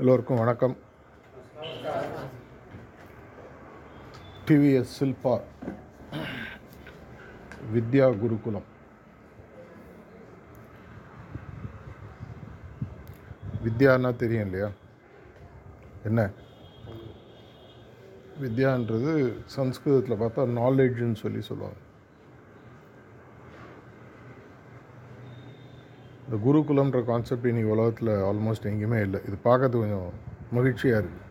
எல்லோருக்கும் வணக்கம். டிவிஎஸ் சில்பா வித்யா குருகுலம். வித்யான்னா தெரியும் இல்லையா? என்ன? வித்யான்றது சம்ஸ்கிருதத்தில் பார்த்தா நாலேஜ்னு சொல்லி சொல்லுவாங்க. இந்த குருகுலம்ன்ற கான்செப்ட் இன்றைக்கி உலகத்தில் ஆல்மோஸ்ட் எங்கேயுமே இல்லை. இது பார்க்கறது கொஞ்சம் மகிழ்ச்சியாக இருக்குது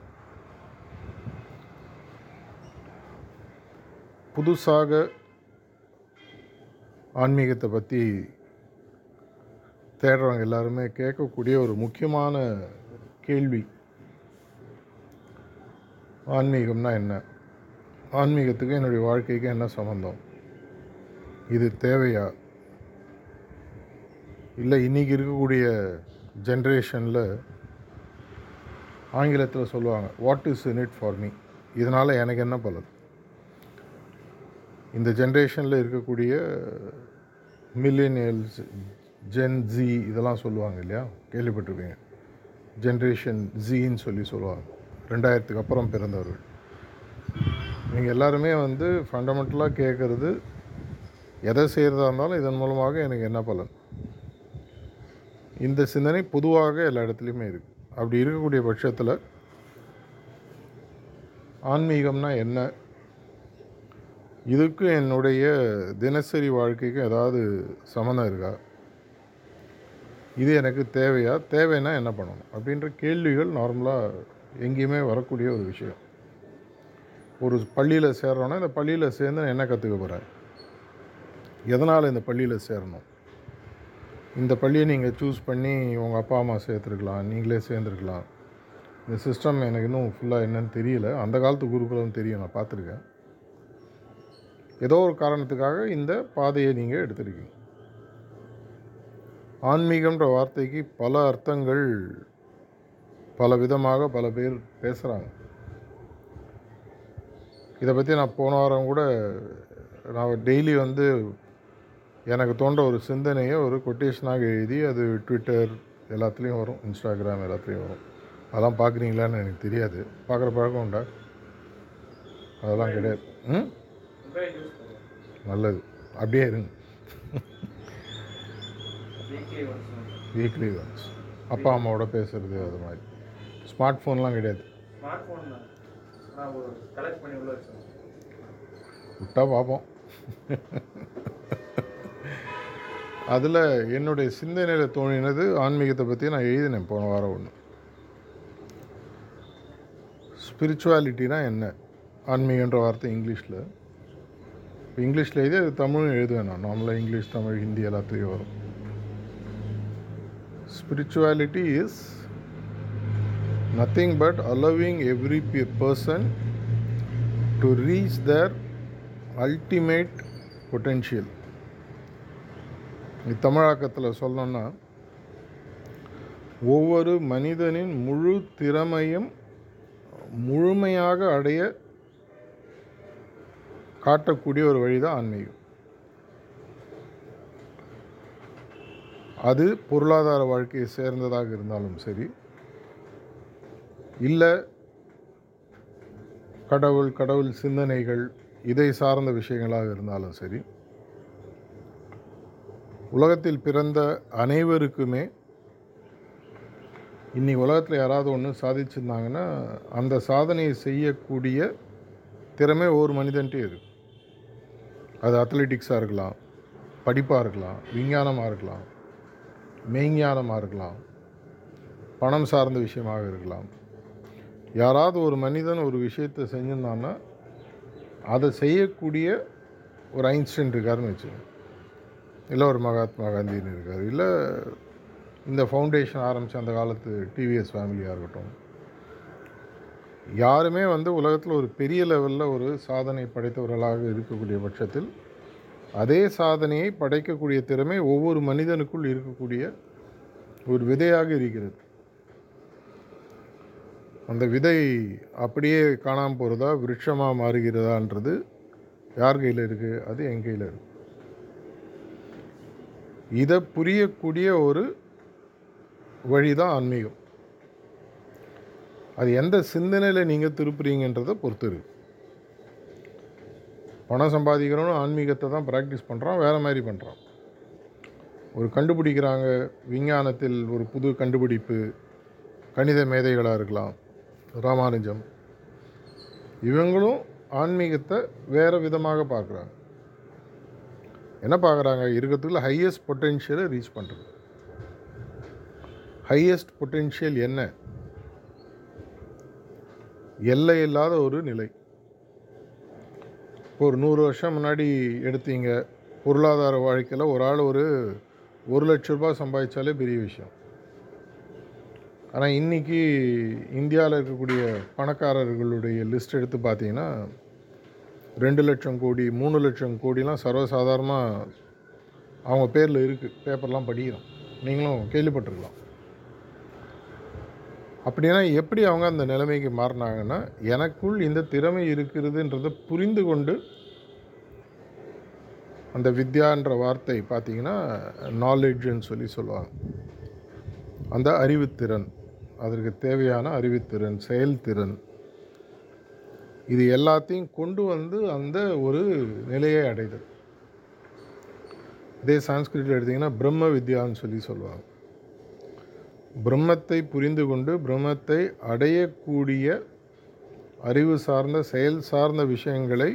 புதுசாக ஆன்மீகத்தை பற்றி தேடுறவங்க எல்லாருமே கேட்கக்கூடிய ஒரு முக்கியமான கேள்வி. ஆன்மீகம்னா என்ன? ஆன்மீகத்துக்கு என்னுடைய வாழ்க்கைக்கு என்ன சம்மந்தம் இது தேவையா? இல்லை இன்றைக்கி இருக்கக்கூடிய ஜென்ரேஷனில் ஆங்கிலத்தில் சொல்லுவாங்க what is in it for me இதனால் எனக்கு என்ன பலன்? இந்த ஜென்ரேஷனில் இருக்கக்கூடிய மில்லினியல்ஸ் ஜென் ஜி இதெல்லாம் சொல்லுவாங்க இல்லையா? கேள்விப்பட்டிருப்பீங்க. ஜென்ரேஷன் ஜின்னு சொல்லி சொல்லுவாங்க. ரெண்டாயிரத்துக்கு அப்புறம் பிறந்தவர்கள். நீங்கள் எல்லாருமே வந்து ஃபண்டமெண்டலாக கேட்குறது எதை செய்கிறதா இருந்தாலும் இதன் மூலமாக எனக்கு என்ன பலன்? இந்த சிந்தனை பொதுவாக எல்லா இடத்துலையுமே இருக்குது அப்படி இருக்கக்கூடிய பட்சத்தில் ஆன்மீகம்னா என்ன? இதுக்கு என்னுடைய தினசரி வாழ்க்கைக்கு ஏதாவது சம்மந்தம் இருக்கா? இது எனக்கு தேவையா? தேவைன்னா என்ன பண்ணணும்? அப்படின்ற கேள்விகள் நார்மலாக எங்கேயுமே வரக்கூடிய ஒரு விஷயம். ஒரு பள்ளியில் சேர்றோன்னா இந்த பள்ளியில் சேர்ந்து நான் என்ன கற்றுக்க போகிறேன் எதனால் இந்த பள்ளியில் சேரணும்? இந்த பள்ளியை நீங்கள் சூஸ் பண்ணி உங்கள் அப்பா அம்மா சேர்த்துருக்கலாம் நீங்களே சேர்ந்துருக்கலாம். இந்த சிஸ்டம் எனக்கு இன்னும் ஃபுல்லாக என்னன்னு தெரியல. அந்த காலத்து குருகுலம் தெரியும் நான் பார்த்துருக்கேன். ஏதோ ஒரு காரணத்துக்காக இந்த பாதையை நீங்கள் எடுத்திருக்கீங்க. ஆன்மீகம்ன்ற வார்த்தைக்கு பல அர்த்தங்கள் பல விதமாக பல பேர் பேசுகிறாங்க இதை பற்றி நான் போன வாரம் கூட நான் டெய்லி வந்து எனக்கு தோன்ற ஒரு சிந்தனையை ஒரு கொட்டேஷனாக எழுதி அது ட்விட்டர் எல்லாத்துலேயும் வரும் இன்ஸ்டாகிராம் எல்லாத்துலேயும் வரும். அதெல்லாம் பார்க்குறீங்களான்னு எனக்கு தெரியாது. பார்க்குற பழக்கம் உண்டா? அதெல்லாம் கிடையாது. ம்? நல்லது. அப்படியே இருங்க. வீக்லி ஒன்ஸ் அப்பா அம்மாவோட பேசுறது அது மாதிரி. ஸ்மார்ட் ஃபோன்லாம் கிடையாது. ஸ்மார்ட் ஃபோன் அதில் என்னுடைய சிந்தனையில் தோணினது ஆன்மீகத்தை பற்றி நான் எழுதினேன் போன வாரம் ஒன்று ஸ்பிரிச்சுவாலிட்டினா என்ன? ஆன்மீகன்ற வார்த்தை இங்கிலீஷில். இப்போ இங்கிலீஷில் எழுதி அது தமிழும் எழுதுவேன் நான். நார்மலாக இங்கிலீஷ் தமிழ் ஹிந்தி எல்லாத்துலேயும் வரும். Spirituality is nothing but allowing every pe- person to reach their ultimate potential. தமிழாக்கத்தில் சொல்லணும்னா ஒவ்வொரு மனிதனின் முழு திறமையும் முழுமையாக அடைய காட்டக்கூடிய ஒரு வழிதான் ஆன்மீகம். அது பொருளாதார வாழ்க்கையை சேர்ந்ததாக இருந்தாலும் சரி இல்லை கடவுள் கடவுள் சிந்தனைகள் இதை சார்ந்த விஷயங்களாக இருந்தாலும் சரி உலகத்தில் பிறந்த அனைவருக்குமே இன்றைக்கி உலகத்தில் யாராவது ஒன்று சாதிச்சிருந்தாங்கன்னா அந்த சாதனையை செய்யக்கூடிய திறமை ஒவ்வொரு மனிதன்ட்டே இருக்கு அது அத்லெட்டிக்ஸாக இருக்கலாம் படிப்பாக இருக்கலாம் விஞ்ஞானமாக இருக்கலாம் மெய்ஞானமாக இருக்கலாம் பணம் சார்ந்த விஷயமாக இருக்கலாம். யாராவது ஒரு மனிதன் ஒரு விஷயத்தை செஞ்சிருந்தான்னா அதை செய்யக்கூடிய ஒரு ஐன்ஸ்டன்ட் இருக்காருன்னு வச்சுக்கோங்க. இல்லை ஒரு மகாத்மா காந்தின்னு இருக்கார். இல்லை இந்த ஃபவுண்டேஷன் ஆரம்பித்த அந்த காலத்து டிவிஎஸ் ஃபேமிலியாக இருக்கட்டும். யாருமே வந்து உலகத்தில் ஒரு பெரிய லெவலில் ஒரு சாதனை படைத்தவர்களாக இருக்கக்கூடிய பட்சத்தில் அதே சாதனையை படைக்கக்கூடிய திறமை ஒவ்வொரு மனிதனுக்குள் இருக்கக்கூடிய ஒரு விதையாக இருக்கிறது. அந்த விதை அப்படியே காணாமல் போகிறதா விருட்சமாக மாறுகிறதான்றது யார் கையில் இருக்குது அது என் கையில் இருக்குது இதை புரியக்கூடிய ஒரு வழி தான் ஆன்மீகம். அது எந்த சிந்தனையில் நீங்கள் திருப்புறீங்கன்றதை பொறுத்து இருக்கு பணம் சம்பாதிக்கிறவனும் ஆன்மீகத்தை தான் ப்ராக்டிஸ் பண்ணுறான் வேறு மாதிரி பண்ணுறான் ஒரு கண்டுபிடிக்கிறாங்க விஞ்ஞானத்தில் ஒரு புது கண்டுபிடிப்பு கணித மேதைகளாக இருக்கலாம் ராமானுஜம். இவங்களும் ஆன்மீகத்தை வேறு விதமாக பார்க்குறாங்க. என்ன பார்க்குறாங்க? இருக்கிறதுக்குள்ள ஹையஸ்ட் பொட்டென்ஷியலை ரீச் பண்ணுறது ஹையஸ்ட் பொட்டென்ஷியல் என்ன? எல்லை இல்லாத ஒரு நிலை. இப்போ ஒரு நூறு வருஷம் முன்னாடி எடுத்தீங்க. பொருளாதார வாழ்க்கையில் ஒரு ஆள் ஒரு ஒரு லட்ச ரூபாய் சம்பாதிச்சாலே பெரிய விஷயம். ஆனால் இன்றைக்கி இந்தியாவில் இருக்கக்கூடிய பணக்காரர்களுடைய லிஸ்ட் எடுத்து பார்த்தீங்கன்னா ரெண்டு லட்சம் கோடி மூணு லட்சம் கோடிலாம் சர்வசாதாரணமாக அவங்க பேரில் இருக்குது பேப்பர்லாம் படிக்கிறோம். நீங்களும் கேள்விப்பட்டிருக்கலாம். அப்படின்னா எப்படி அவங்க அந்த நிலைமைக்கு மாறினாங்கன்னா எனக்குள் இந்த திறமை இருக்கிறதுன்றதை புரிந்து கொண்டு அந்த வித்யான்ற வார்த்தை பார்த்தீங்கன்னா நாலேஜுன்னு சொல்லி சொல்லுவாங்க. அந்த அறிவுத்திறன் அதற்கு தேவையான அறிவுத்திறன் செயல்திறன். இது எல்லாத்தையும் கொண்டு வந்து அந்த ஒரு நிலையை அடைதல். இதே சான்ஸ்கிரிட்டில் எடுத்திங்கன்னா பிரம்ம வித்யான்னு சொல்லி சொல்லுவாங்க. பிரம்மத்தை புரிந்து கொண்டு பிரம்மத்தை அடையக்கூடிய அறிவு சார்ந்த செயல் சார்ந்த விஷயங்களை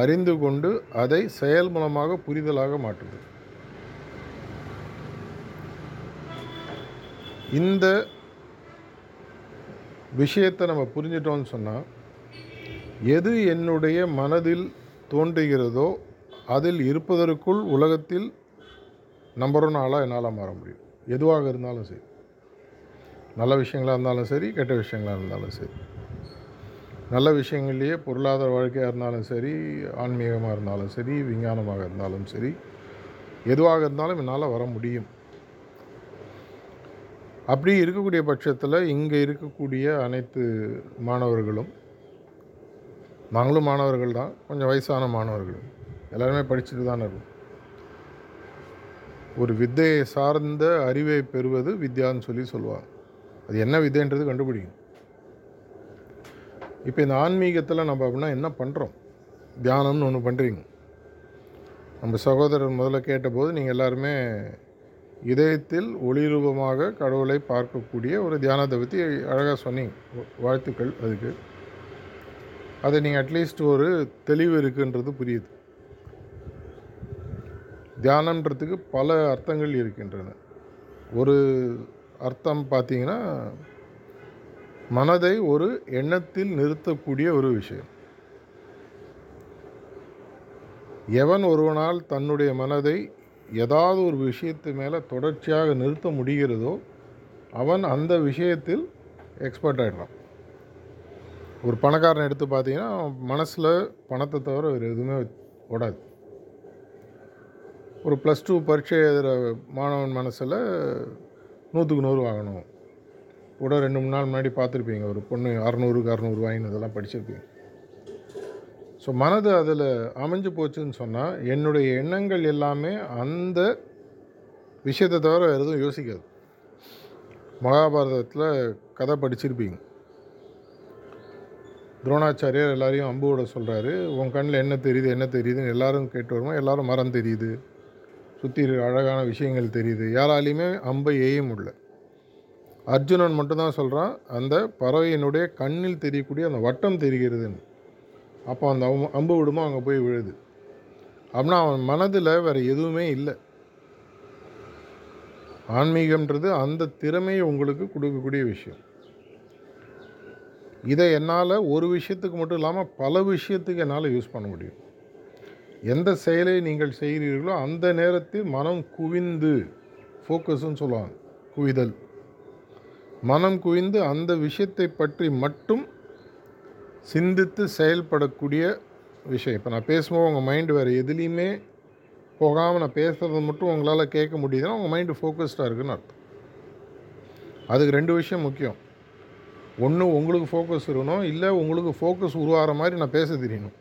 அறிந்து கொண்டு அதை செயல் மூலமாக புரிதலாக மாற்றுது இந்த விஷயத்தை நம்ம புரிஞ்சிட்டோம்னு சொன்னால் எது என்னுடைய மனதில் தோன்றுகிறதோ அதில் இருப்பதற்குள் உலகத்தில் நம்பர் ஒன் ஆளாக என்னால் மாற முடியும். எதுவாக இருந்தாலும் சரி. நல்ல விஷயங்களாக இருந்தாலும் சரி கெட்ட விஷயங்களாக இருந்தாலும் சரி. நல்ல விஷயங்கள்லேயே பொருளாதார வாழ்க்கையாக இருந்தாலும் சரி ஆன்மீகமாக இருந்தாலும் சரி விஞ்ஞானமாக இருந்தாலும் சரி எதுவாக இருந்தாலும் என்னால் வர முடியும். அப்படி இருக்கக்கூடிய பட்சத்தில் இங்கே இருக்கக்கூடிய அனைத்து மாணவர்களும் நாங்களும் மாணவர்கள் தான். கொஞ்சம் வயசான மாணவர்கள். எல்லாருமே படிச்சுட்டு தானே இருக்கும். ஒரு வித்தையை சார்ந்த அறிவை பெறுவது வித்யான்னு சொல்லி சொல்லுவாங்க. அது என்ன வித்தைன்றது கண்டுபிடிக்கும் இப்போ இந்த ஆன்மீகத்தில் நம்ம அப்படின்னா என்ன பண்ணுறோம் தியானம்னு ஒன்று பண்ணுறீங்க நம்ம சகோதரர் முதல்ல கேட்டபோது நீங்கள் எல்லாருமே இதயத்தில் ஒளிரூபமாக கடவுளை பார்க்கக்கூடிய ஒரு தியானத்தை பற்றி அழகாக சொன்னீங்க. வாழ்த்துக்கள் அதுக்கு. அதை நீங்கள் அட்லீஸ்ட் ஒரு தெளிவு இருக்குன்றது புரியுது. தியானன்றதுக்கு பல அர்த்தங்கள் இருக்கின்றன. ஒரு அர்த்தம் பார்த்தீங்கன்னா மனதை ஒரு எண்ணத்தில் நிறுத்தக்கூடிய ஒரு விஷயம். எவன் ஒருவனால் தன்னுடைய மனதை ஏதாவது ஒரு விஷயத்து மேலே தொடர்ச்சியாக நிறுத்த முடிகிறதோ அவன் அந்த விஷயத்தில் எக்ஸ்பர்ட் ஆகிடுறான் ஒரு பணக்காரன் எடுத்து பார்த்தீங்கன்னா மனசில் பணத்தை தவிர வேறு எதுவுமே ஓடாது. ஒரு ப்ளஸ் டூ பரீட்சை எழுதுகிற மாணவன் மனசில் நூற்றுக்கு நூறு வாங்கணும். கூட ரெண்டு மூணு நாள் முன்னாடி பார்த்துருப்பீங்க ஒரு பொண்ணு அறநூறுக்கு அறநூறு வாங்கினதெல்லாம் படிச்சிருப்பீங்க. ஸோ மனது அதில் அமைஞ்சு போச்சுன்னு சொன்னால் என்னுடைய எண்ணங்கள் எல்லாமே அந்த விஷயத்தை தவிர வேறு எதுவும் யோசிக்காது. மகாபாரதத்தில் கதை படிச்சிருப்பீங்க. துரோணாச்சாரியர் எல்லாரையும் அம்பு விட சொல்கிறாரு உன் கண்ணில் என்ன தெரியுது என்ன தெரியுதுன்னு எல்லாரும் கேட்டு வருமா எல்லாரும் மரம் தெரியுது. சுற்றி அழகான விஷயங்கள் தெரியுது. யாராலையுமே அம்பை எய்ய முடியல. அர்ஜுனன் மட்டும்தான் சொல்கிறான் அந்த பறவையினுடைய கண்ணில் தெரியக்கூடிய அந்த வட்டம் தெரிகிறதுன்னு. அப்போ அந்த அம்பு- அம்பு விடுமோ அங்கே போய் விழுது. அப்படின்னா அவன் மனதில் வேறு எதுவுமே இல்லை. ஆன்மீகம்ன்றது அந்த திறமையை உங்களுக்கு கொடுக்கக்கூடிய விஷயம். இதை என்னால் ஒரு விஷயத்துக்கு மட்டும் இல்லாமல் பல விஷயத்துக்கு என்னால் யூஸ் பண்ண முடியும். எந்த செயலை நீங்கள் செய்கிறீர்களோ அந்த நேரத்தில் மனம் குவிந்து ஃபோக்கஸ்ன்னு சொல்லுவாங்க குவிதல். மனம் குவிந்து அந்த விஷயத்தை பற்றி மட்டும் சிந்தித்து செயல்படக்கூடிய விஷயம். இப்போ நான் பேசும்போது உங்கள் மைண்டு வேறு எதுலேயுமே போகாமல் நான் பேசுகிறது மட்டும் உங்களால் கேட்க முடியுதுன்னா உங்கள் மைண்டு ஃபோக்கஸ்டாக இருக்குன்னு அர்த்தம். அதுக்கு ரெண்டு விஷயம் முக்கியம். ஒன்று உங்களுக்கு ஃபோக்கஸ் இருக்கணும் இல்லை உங்களுக்கு ஃபோக்கஸ் உருவாகிற மாதிரி நான் பேச தெரியணும்.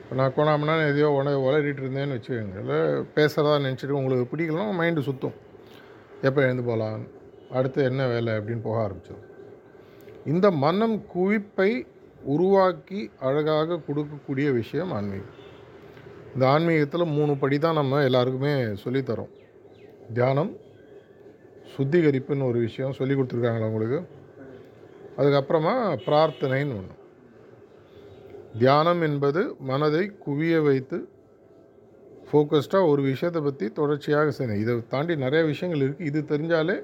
இப்போ நான் கொண்டாமனா எதையோ உன உளறிட்டு இருந்தேன்னு வச்சுக்கோங்க இல்லை பேசுகிறதா நினச்சிட்டு உங்களுக்கு பிடிக்கலன்னா மைண்டு சுற்றும் எப்போ எழுந்து போகலாம் அடுத்து என்ன வேலை அப்படின்னு போக ஆரம்பிச்சிடும். இந்த மனம் குவிப்பை உருவாக்கி அழகாக கொடுக்கக்கூடிய விஷயம் ஆன்மீகம். இந்த ஆன்மீகத்தில் மூணு படி தான் நம்ம எல்லாருக்குமே சொல்லித்தரோம். தியானம் சுத்திகரிப்புன்னு ஒரு விஷயம் சொல்லி கொடுத்துருக்காங்களா உங்களுக்கு? அதுக்கப்புறமா பிரார்த்தனைன்னு ஒன்று தியானம் என்பது மனதை குவிய வைத்து ஃபோக்கஸ்டாக ஒரு விஷயத்தை பற்றி தொடர்ச்சியாக செய்யணும். இதை தாண்டி நிறைய விஷயங்கள் இருக்குது இது தெரிஞ்சாலே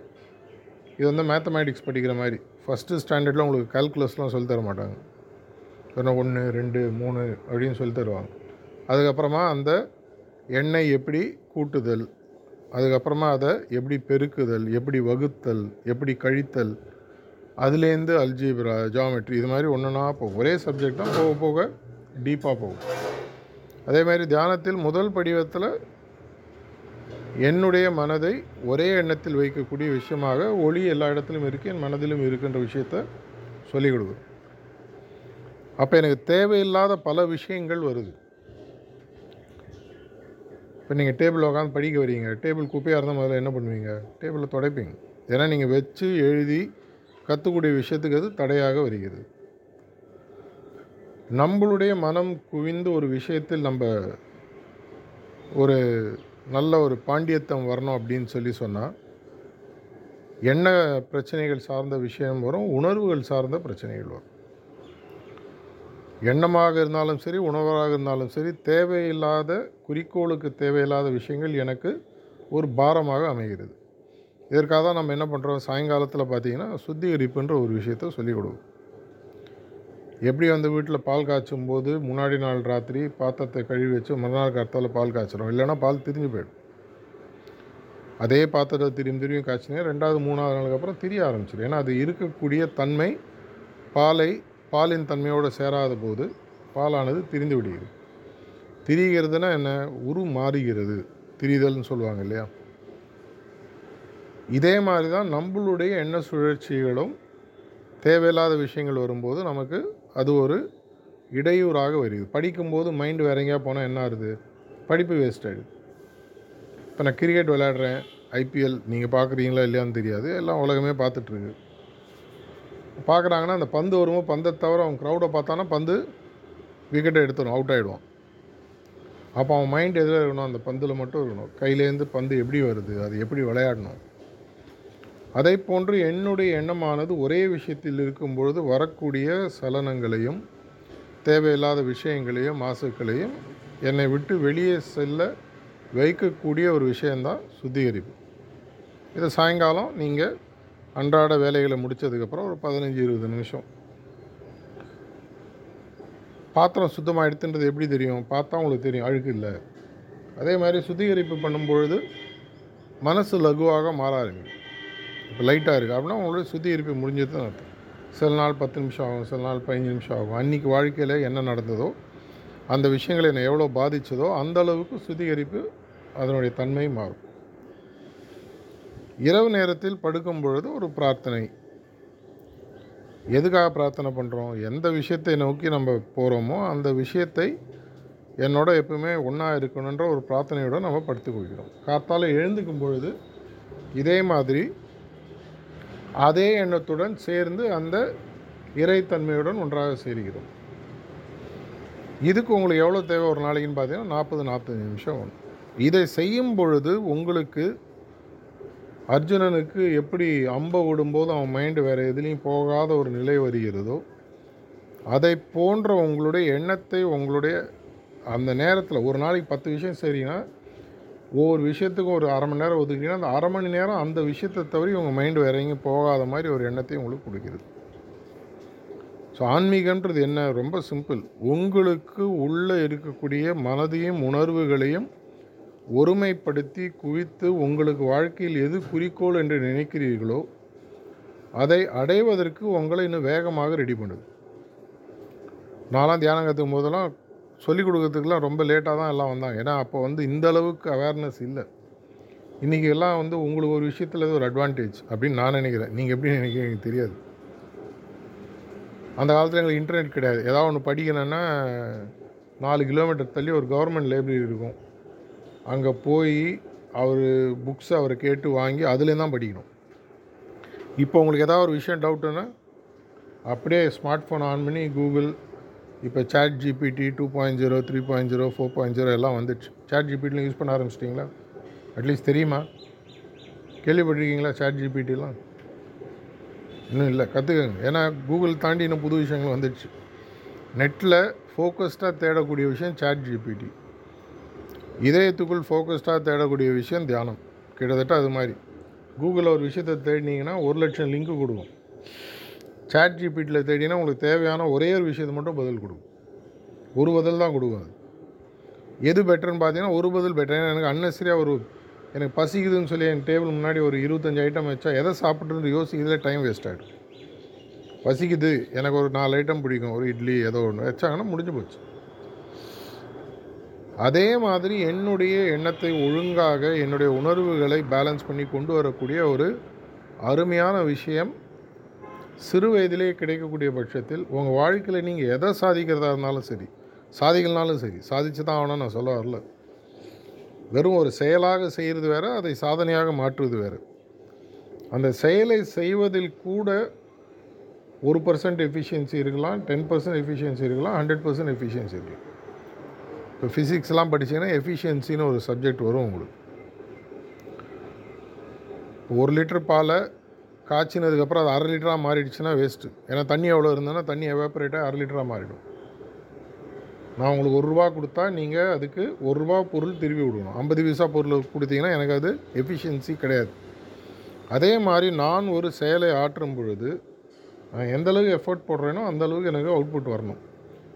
இது வந்து மேத்தமேட்டிக்ஸ் படிக்கிற மாதிரி. ஃபஸ்ட்டு ஸ்டாண்டர்டில் உங்களுக்கு கால்குலஸ்லாம் சொல்லி தர மாட்டாங்க. ஏன்னா ஒன்று ரெண்டு மூணு அப்படின்னு சொல்லி தருவாங்க. அதுக்கப்புறமா அந்த எண்ணெய் எப்படி கூட்டுதல்? அதுக்கப்புறமா அதை எப்படி பெருக்குதல்? எப்படி வகுத்தல்? எப்படி கழித்தல்? அதுலேருந்து அல்ஜீப்ரா ஜாமெட்ரி இது மாதிரி ஒன்றுனா போகும் ஒரே சப்ஜெக்டாக போக போக டீப்பாக போகும். அதே மாதிரி தியானத்தில் முதல் படிவத்தில் என்னுடைய மனதை ஒரே எண்ணத்தில் வைக்கக்கூடிய விஷயமாக ஒளி எல்லா இடத்துலையும் இருக்குது என் மனதிலும் இருக்குன்ற விஷயத்த சொல்லிக் கொடுக்குது. அப்போ எனக்கு தேவையில்லாத பல விஷயங்கள் வருது. இப்போ நீங்கள் டேபிள் உட்காந்து படிக்க வரீங்க டேபிள் குப்பையாக இருந்தால் முதல்ல என்ன பண்ணுவீங்க? டேபிளை துடைப்பீங்க. ஏன்னா நீங்கள் வச்சு எழுதி கற்றுக்கூடிய விஷயத்துக்கு அது தடையாக வருகிறது. நம்மளுடைய மனம் குவிந்து ஒரு விஷயத்தில் நம்ம ஒரு நல்ல ஒரு பாண்டியத்தம் வரணும் அப்படின்னு சொல்லி சொன்னால் என்ன பிரச்சனைகள் சார்ந்த விஷயம் வரும் உணர்வுகள் சார்ந்த பிரச்சனைகள் வரும். எண்ணமாக இருந்தாலும் சரி உணவாக இருந்தாலும் சரி தேவையில்லாத குறிக்கோளுக்கு தேவையில்லாத விஷயங்கள் எனக்கு ஒரு பாரமாக அமைகிறது. இதற்காக தான் நம்ம என்ன பண்ணுறோம் சாயங்காலத்தில் பார்த்தீங்கன்னா சுத்திகரிப்புன்ற ஒரு விஷயத்த சொல்லிக் கொடுக்கும். எப்படி அந்த வீட்டில் பால் காய்ச்சும் போது முன்னாடி நாள் ராத்திரி பாத்திரத்தை கழுவி வச்சு மறுநாள் கருத்தால் பால் காய்ச்சிடும் இல்லைன்னா பால் திரிஞ்சு போயிடும். அதே பாத்திரத்தை திரும்பி திரும்பி காய்ச்சினா ரெண்டாவது மூணாவது நாளுக்கு அப்புறம் திரிய ஆரம்பிச்சிடும் ஏன்னா அது இருக்கக்கூடிய தன்மை பாலை பாலின் தன்மையோடு சேராத போது பாலானது திரிந்து விடுகிறது. திரிகிறதுனா என்ன? உரு மாறுகிறது திரிதல்னு சொல்லுவாங்க இல்லையா? இதே மாதிரி தான் நம்மளுடைய எண்ண சுழற்சிகளும் தேவையில்லாத விஷயங்கள் வரும்போது நமக்கு அது ஒரு இடையூறாக வருது. படிக்கும்போது மைண்டு வேற எங்கேயா போனால் என்ன ஆகுது? படிப்பு வேஸ்ட் ஆகிடுது இப்போ நான் கிரிக்கெட் விளையாடுறேன். ஐபிஎல் நீங்கள் பார்க்குறீங்களா இல்லையான்னு தெரியாது. எல்லாம் உலகமே பார்த்துட்ருக்கு பார்க்குறாங்கன்னா அந்த பந்து வரும்போது பந்தை தவிர அவன் க்ரௌடை பார்த்தானா பந்து விக்கெட்டை எடுத்துடும் அவுட் ஆகிடுவான் அப்போ அவன் மைண்ட் எதில் இருக்கணும்? அந்த பந்தில் மட்டும் இருக்கணும். கையிலேருந்து பந்து எப்படி வருது? அது எப்படி விளையாடணும்? அதை போன்று என்னுடைய எண்ணமானது ஒரே விஷயத்தில் இருக்கும் பொழுது வரக்கூடிய சலனங்களையும் தேவையில்லாத விஷயங்களையும் மாசுக்களையும் என்னை விட்டு வெளியே செல்ல வைக்கக்கூடிய ஒரு விஷயந்தான் சுத்திகரிப்பு. இதை சாயங்காலம் நீங்கள் அன்றாட வேலைகளை முடித்ததுக்கப்புறம் ஒரு பதினஞ்சு இருபது நிமிஷம். பாத்திரம் சுத்தமாக எடுத்துன்றது எப்படி தெரியும்? பார்த்தா உங்களுக்கு தெரியும். அழுக்கு இல்லை. அதே மாதிரி சுத்திகரிப்பு பண்ணும்பொழுது மனசு லகுவாக மாற ஆரம்பிக்கும். இப்போ லைட்டாக இருக்குது அப்படின்னா உங்களுடைய சுத்திகரிப்பு தான் அர்த்தம் சில நாள் பத்து நிமிஷம் ஆகும் சில நாள் பதினஞ்சு நிமிஷம் ஆகும். அன்றைக்கி வாழ்க்கையில் என்ன நடந்ததோ அந்த விஷயங்களை என்னை எவ்வளோ பாதித்ததோ அந்த அளவுக்கு சுத்திகரிப்பு அதனுடைய தன்மை மாறும். இரவு நேரத்தில் படுக்கும் பொழுது ஒரு பிரார்த்தனை. எதுக்காக பிரார்த்தனை பண்ணுறோம் எந்த விஷயத்தை நோக்கி நம்ம போகிறோமோ அந்த விஷயத்தை என்னோட எப்பவுமே ஒன்றா இருக்கணுன்ற ஒரு பிரார்த்தனையோடு நம்ம படுத்துக் கொள்கிறோம். காத்தால் எழுந்துக்கும் பொழுது இதே மாதிரி அதே எண்ணத்துடன் சேர்ந்து அந்த இறைத்தன்மையுடன் ஒன்றாக சேர்கிறோம். இதுக்கு உங்களுக்கு எவ்வளோ தேவை ஒரு நாளைக்குன்னு பார்த்தீங்கன்னா நாற்பது நாற்பது நிமிஷம் ஒன்று இதை செய்யும் பொழுது உங்களுக்கு அர்ஜுனனுக்கு எப்படி அம்பை விடும்போது அவன் மைண்டு வேறு எதுலேயும் போகாத ஒரு நிலை வருகிறதோ அதை போன்ற உங்களுடைய எண்ணத்தை உங்களுடைய அந்த நேரத்தில் ஒரு நாளைக்கு பத்து விஷயம் சரின்னா ஒவ்வொரு விஷயத்துக்கும் ஒரு அரை மணி நேரம் ஒதுக்கினா அந்த அரை மணி நேரம் அந்த விஷயத்தை தவிர உங்கள் மைண்டு வேற எங்கேயும் போகாத மாதிரி ஒரு எண்ணத்தையும் உங்களுக்கு கொடுக்கிறது. ஸோ ஆன்மீகன்றது என்ன? ரொம்ப சிம்பிள் உங்களுக்கு உள்ளே இருக்கக்கூடிய மனதையும் உணர்வுகளையும் ஒருமைப்படுத்தி குவித்து உங்களுக்கு வாழ்க்கையில் எது குறிக்கோள் என்று நினைக்கிறீர்களோ அதை அடைவதற்கு உங்களை இன்னும் வேகமாக ரெடி பண்ணுது. நான்லாம் தியானம் கற்றுக்கும் போதெல்லாம் சொல்லிக் கொடுக்கறதுக்குலாம் ரொம்ப லேட்டாக தான் எல்லாம் வந்தாங்க. ஏன்னா அப்போ வந்து இந்த அளவுக்கு அவேர்னஸ் இல்லை. இன்றைக்கி எல்லாம் வந்து உங்களுக்கு ஒரு விஷயத்தில் இது ஒரு அட்வான்டேஜ் அப்படின்னு நான் நினைக்கிறேன். நீங்கள் எப்படி நினைக்கிறீங்க எனக்கு தெரியாது. அந்த காலத்தில் எங்களுக்கு இன்டர்நெட் கிடையாது. ஏதாவது ஒன்று படிக்கணும்னா நாலு கிலோமீட்டர் தள்ளி ஒரு கவர்மெண்ட் லைப்ரரி இருக்கும். அங்கே போய் அவர் புக்ஸை அவரை கேட்டு வாங்கி அதுலேருந்து தான் படிக்கணும். இப்போ உங்களுக்கு ஏதாவது ஒரு விஷயம் டவுட்டுன்னா அப்படியே ஸ்மார்ட் ஃபோன் ஆன் பண்ணி கூகுள் இப்போ chat GPT two point zero three point zero four point zero எல்லாம் வந்துடுச்சு சாட் ஜிபிடிலாம் யூஸ் பண்ண ஆரம்பிச்சிட்டிங்களா? அட்லீஸ்ட் தெரியுமா? கேள்விப்பட்டிருக்கீங்களா சாட் ஜிபிடிலாம் இன்னும் இல்லை. கற்றுக்கங்க ஏன்னா கூகுள் தாண்டி இன்னும் புது விஷயங்கள் வந்துடுச்சு நெட்டில் ஃபோக்கஸ்டாக தேடக்கூடிய விஷயம் சாட் ஜிபிடி இதயத்துக்குள் ஃபோக்கஸ்டாக தேடக்கூடிய விஷயம் தியானம். கிட்டத்தட்ட அது மாதிரி. கூகுளில் ஒரு விஷயத்தை தேடினீங்கன்னா ஒரு லட்சம் லிங்க் கொடுக்கும். சாட் ஜிபிடியில் தேடினா உங்களுக்கு தேவையான ஒரே ஒரு விஷயத்தை மட்டும் பதில் கொடுக்கும் ஒரு பதில் தான் கொடுக்கும் அது. எது பெட்டர்னு பார்த்தீங்கன்னா ஒரு பதில் பெட்டர் ஏன்னா எனக்கு அன்னெசரியாக ஒரு எனக்கு பசிக்குதுன்னு சொல்லி என் டேபிள் முன்னாடி ஒரு இருபத்தஞ்சி ஐட்டம் வச்சா எதை சாப்பிட்றது யோசிக்கிறதுல டைம் வேஸ்ட் ஆகிடும் பசிக்குது எனக்கு ஒரு நாலு ஐட்டம் பிடிக்கும். ஒரு இட்லி ஏதோ ஒன்று வச்சாங்கன்னா முடிஞ்சு போச்சு. அதே மாதிரி என்னுடைய எண்ணத்தை ஒழுங்காக என்னுடைய உணர்வுகளை பேலன்ஸ் பண்ணி கொண்டு வரக்கூடிய ஒரு அருமையான விஷயம் சிறு வயதிலே கிடைக்கக்கூடிய பட்சத்தில் உங்கள் வாழ்க்கையில் நீங்கள் எதை சாதிக்கிறதா இருந்தாலும் சரி சாதிக்கலனாலும் சரி சாதிச்சு தான் ஆகணும்னு நான் சொல்ல வரல. வெறும் ஒரு செயலாக செய்கிறது வேறு அதை சாதனையாக மாற்றுவது வேறு. அந்த செயலை செய்வதில் கூட ஒரு பர்சன்ட் எஃபிஷியன்சி இருக்கலாம் டென் பர்சன்ட் எஃபிஷியன்சி இருக்கலாம் ஹண்ட்ரட் பர்சன்ட் எஃபிஷியன்சி இருக்கலாம். இப்போ ஃபிசிக்ஸ்லாம் படிச்சீங்கன்னா எஃபிஷியன்சின்னு ஒரு சப்ஜெக்ட் வரும் உங்களுக்கு. ஒரு லிட்டர் பாலை காய்ச்சினதுக்கப்புறம் அது அரை லிட்டராக மாறிடுச்சுன்னா வேஸ்ட்டு ஏன்னா தண்ணி எவ்வளோ இருந்ததுன்னா தண்ணி எவாப்ரேட்டாக அரை லிட்டராக மாறிடும். நான் உங்களுக்கு ஒரு ரூபா கொடுத்தா நீங்கள் அதுக்கு ஒரு ரூபா பொருள் திருப்பி விடணும். ஐம்பது பைசா பொருள் கொடுத்தீங்கன்னா எனக்கு அது எஃபிஷியன்சி கிடையாது. அதே மாதிரி நான் ஒரு செயலை ஆற்றும் பொழுது நான் எந்த அளவுக்கு எஃபர்ட் போடுறேனோ அந்த அளவுக்கு எனக்கு அவுட்புட் வரணும்.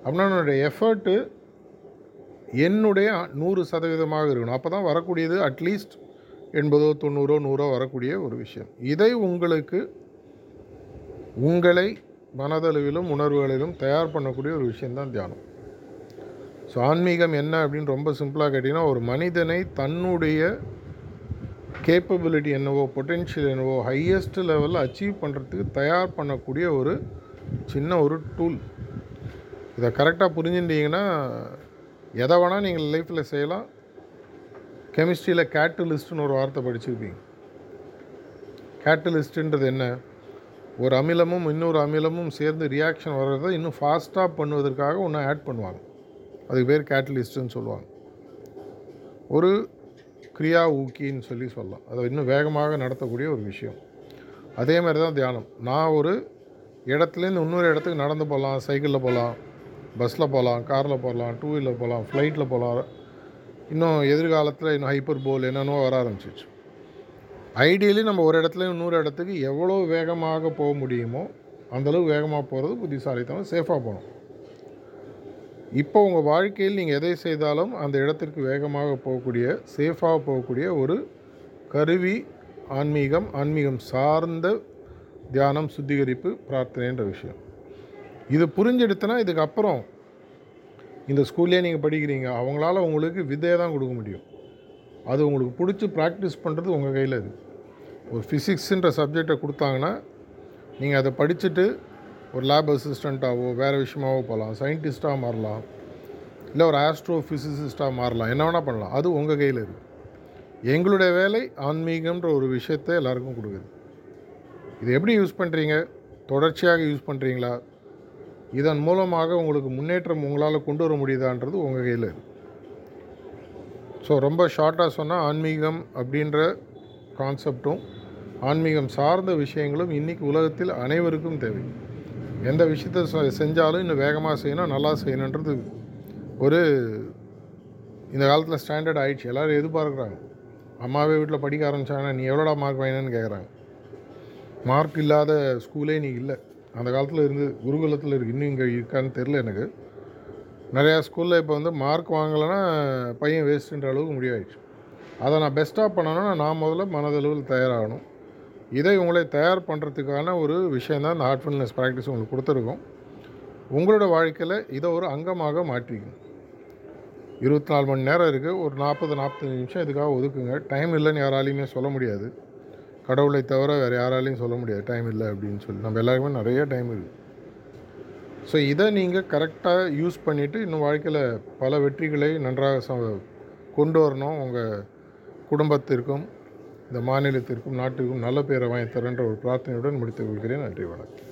அப்படின்னா என்னுடைய எஃபர்ட்டு என்னுடைய நூறு சதவீதமாக இருக்கணும். அப்போ தான் வரக்கூடியது அட்லீஸ்ட் எண்பதோ தொண்ணூறோ நூறோ வரக்கூடிய ஒரு விஷயம். இதை உங்களுக்கு உங்களை மனதளவிலும் உணர்வுகளிலும் தயார் பண்ணக்கூடிய ஒரு விஷயந்தான் தியானம். ஸோ ஆன்மீகம் என்ன அப்படின்னு ரொம்ப சிம்பிளாக கேட்டிங்கன்னா ஒரு மனிதனை தன்னுடைய கேப்பபிலிட்டி என்னவோ பொட்டென்ஷியல் என்னவோ ஹையஸ்ட் லெவலில் அச்சீவ் பண்ணுறதுக்கு தயார் பண்ணக்கூடிய ஒரு சின்ன ஒரு டூல் இதை கரெக்டாக புரிஞ்சுட்டீங்கன்னா எதை வேணால் நீங்கள் லைஃப்பில் செய்யலாம். கெமிஸ்ட்ரியில் கேட்டலிஸ்ட்னு ஒரு வார்த்தை படிச்சிருப்பீங்க. கேட்டலிஸ்ட்டுன்றது என்ன? ஒரு அமிலமும் இன்னொரு அமிலமும் சேர்ந்து ரியாக்ஷன் வர்றதை இன்னும் ஃபாஸ்ட்டாக பண்ணுவதற்காக ஒன்று ஆட் பண்ணுவாங்க. அதுக்கு பேர் கேட்டலிஸ்ட்டுன்னு சொல்லுவாங்க. ஒரு கிரியா ஊக்கின்னு சொல்லி சொல்லலாம். அதை இன்னும் வேகமாக நடத்தக்கூடிய ஒரு விஷயம். அதே மாதிரி தான் தியானம். நான் ஒரு இடத்துலேருந்து இன்னொரு இடத்துக்கு நடந்து போகலாம். சைக்கிளில் போகலாம். பஸ்ஸில் போகலாம். காரில் போகலாம். டூ வீலர் போகலாம். ஃப்ளைட்டில் போகலாம். இன்னும் எதிர்காலத்தில் இன்னும் ஹைப்பர் போல் என்னென்னோ வர ஆரம்பிச்சிச்சு ஐடியலி நம்ம ஒரு இடத்துல இன்னொரு இடத்துக்கு எவ்வளோ வேகமாக போக முடியுமோ அந்தளவு வேகமாக போகிறது புத்திசாலித்தனம் சேஃபாக போகணும். இப்போ உங்கள் வாழ்க்கையில் நீங்கள் எதை செய்தாலும் அந்த இடத்திற்கு வேகமாக போகக்கூடிய சேஃபாக போகக்கூடிய ஒரு கருவி ஆன்மீகம் ஆன்மீகம் சார்ந்த தியானம் சுத்திகரிப்பு பிரார்த்தனைன்ற விஷயம். இது புரிஞ்செடுத்தனா இதுக்கப்புறம் இந்த ஸ்கூல்லே நீங்கள் படிக்கிறீங்க அவங்களால உங்களுக்கு விதையை தான் கொடுக்க முடியும். அது உங்களுக்கு பிடிச்சி ப்ராக்டிஸ் பண்ணுறது உங்கள் கையில் இது ஒரு ஃபிசிக்ஸுன்ற சப்ஜெக்டை கொடுத்தாங்கன்னா நீங்கள் அதை படிச்சுட்டு ஒரு லேப் அசிஸ்டண்ட்டாகவோ வேறு விஷயமாவோ போகலாம் சயின்டிஸ்ட்டாக மாறலாம். இல்லை ஒரு ஆஸ்ட்ரோ ஃபிசிசிஸ்ட்டாக மாறலாம். என்ன வேணால் பண்ணலாம். அது உங்கள் கையில் இருக்குது எங்களுடைய வேலை ஆன்மீகம்ன்ற ஒரு விஷயத்தை எல்லாருக்கும் கொடுக்குது. இது எப்படி யூஸ் பண்ணுறீங்க தொடர்ச்சியாக யூஸ் பண்ணுறீங்களா இதன் மூலமாக உங்களுக்கு முன்னேற்றம் உங்களால் கொண்டு வர முடியுதான்றது உங்கள் கையில் இருக்குது ஸோ ரொம்ப ஷார்ட்டாக சொன்னால் ஆன்மீகம் அப்படின்ற கான்செப்டும் ஆன்மீகம் சார்ந்த விஷயங்களும் இன்றைக்கி உலகத்தில் அனைவருக்கும் தேவை. எந்த விஷயத்தை செ- செஞ்சாலும் இன்னும் வேகமாக செய்யணும் நல்லா செய்யணுன்றது ஒரு இந்த காலத்தில் ஸ்டாண்டர்ட் ஆயிடுச்சு. எல்லோரும் எதிர்பார்க்குறாங்க. அம்மாவே வீட்டில் படிக்க ஆரம்பித்தாங்கன்னா நீ எவ்வளோடா மார்க் வாங்கினேன்னு கேட்குறாங்க மார்க் இல்லாத ஸ்கூலே நீ இல்லை. அந்த காலத்தில் இருந்து குருகுலத்தில் இருக்கு. இன்னும் இங்கே இருக்கான்னு தெரில எனக்கு. நிறையா ஸ்கூலில் இப்போ வந்து மார்க் வாங்கலைன்னா பையன் வேஸ்ட்டுன்ற அளவுக்கு முடிவாயிடுச்சு. அதை நான் பெஸ்ட்டாக பண்ணணும்னா நான் முதல்ல மனதளவில் தயாராகணும். இதை உங்களை தயார் பண்ணுறதுக்கான ஒரு விஷயம் தான் இந்த ஹார்ட்ஃபுல்னஸ் ப்ராக்டிஸ் உங்களுக்கு கொடுத்துருக்கோம். உங்களோட வாழ்க்கையில் இதை ஒரு அங்கமாக மாற்றிக்கணும். இருபத்தி நாலு மணி நேரம் இருக்குது ஒரு நாற்பது நாற்பத்தஞ்சு நிமிஷம் இதுக்காக ஒதுக்குங்க. டைம் இல்லைன்னு யாராலையுமே சொல்ல முடியாது. கடவுளை தவிர வேறு யாராலையும் சொல்ல முடியாது. டைம் இல்லை அப்படின்னு சொல்லி. நம்ம எல்லாருக்குமே நிறைய டைம் இருக்குது ஸோ இதை நீங்கள் கரெக்டாக யூஸ் பண்ணிவிட்டு இன்னும் வாழ்க்கையில் பல வெற்றிகளை நன்றாக ச கொண்டு வரணும். உங்கள் குடும்பத்திற்கும் இந்த மாநிலத்திற்கும் நாட்டிற்கும் நல்ல பேரை வாங்கி தரேன்ற ஒரு பிரார்த்தனையுடன் முடித்துக் கொள்கிறேன். நன்றி வணக்கம்.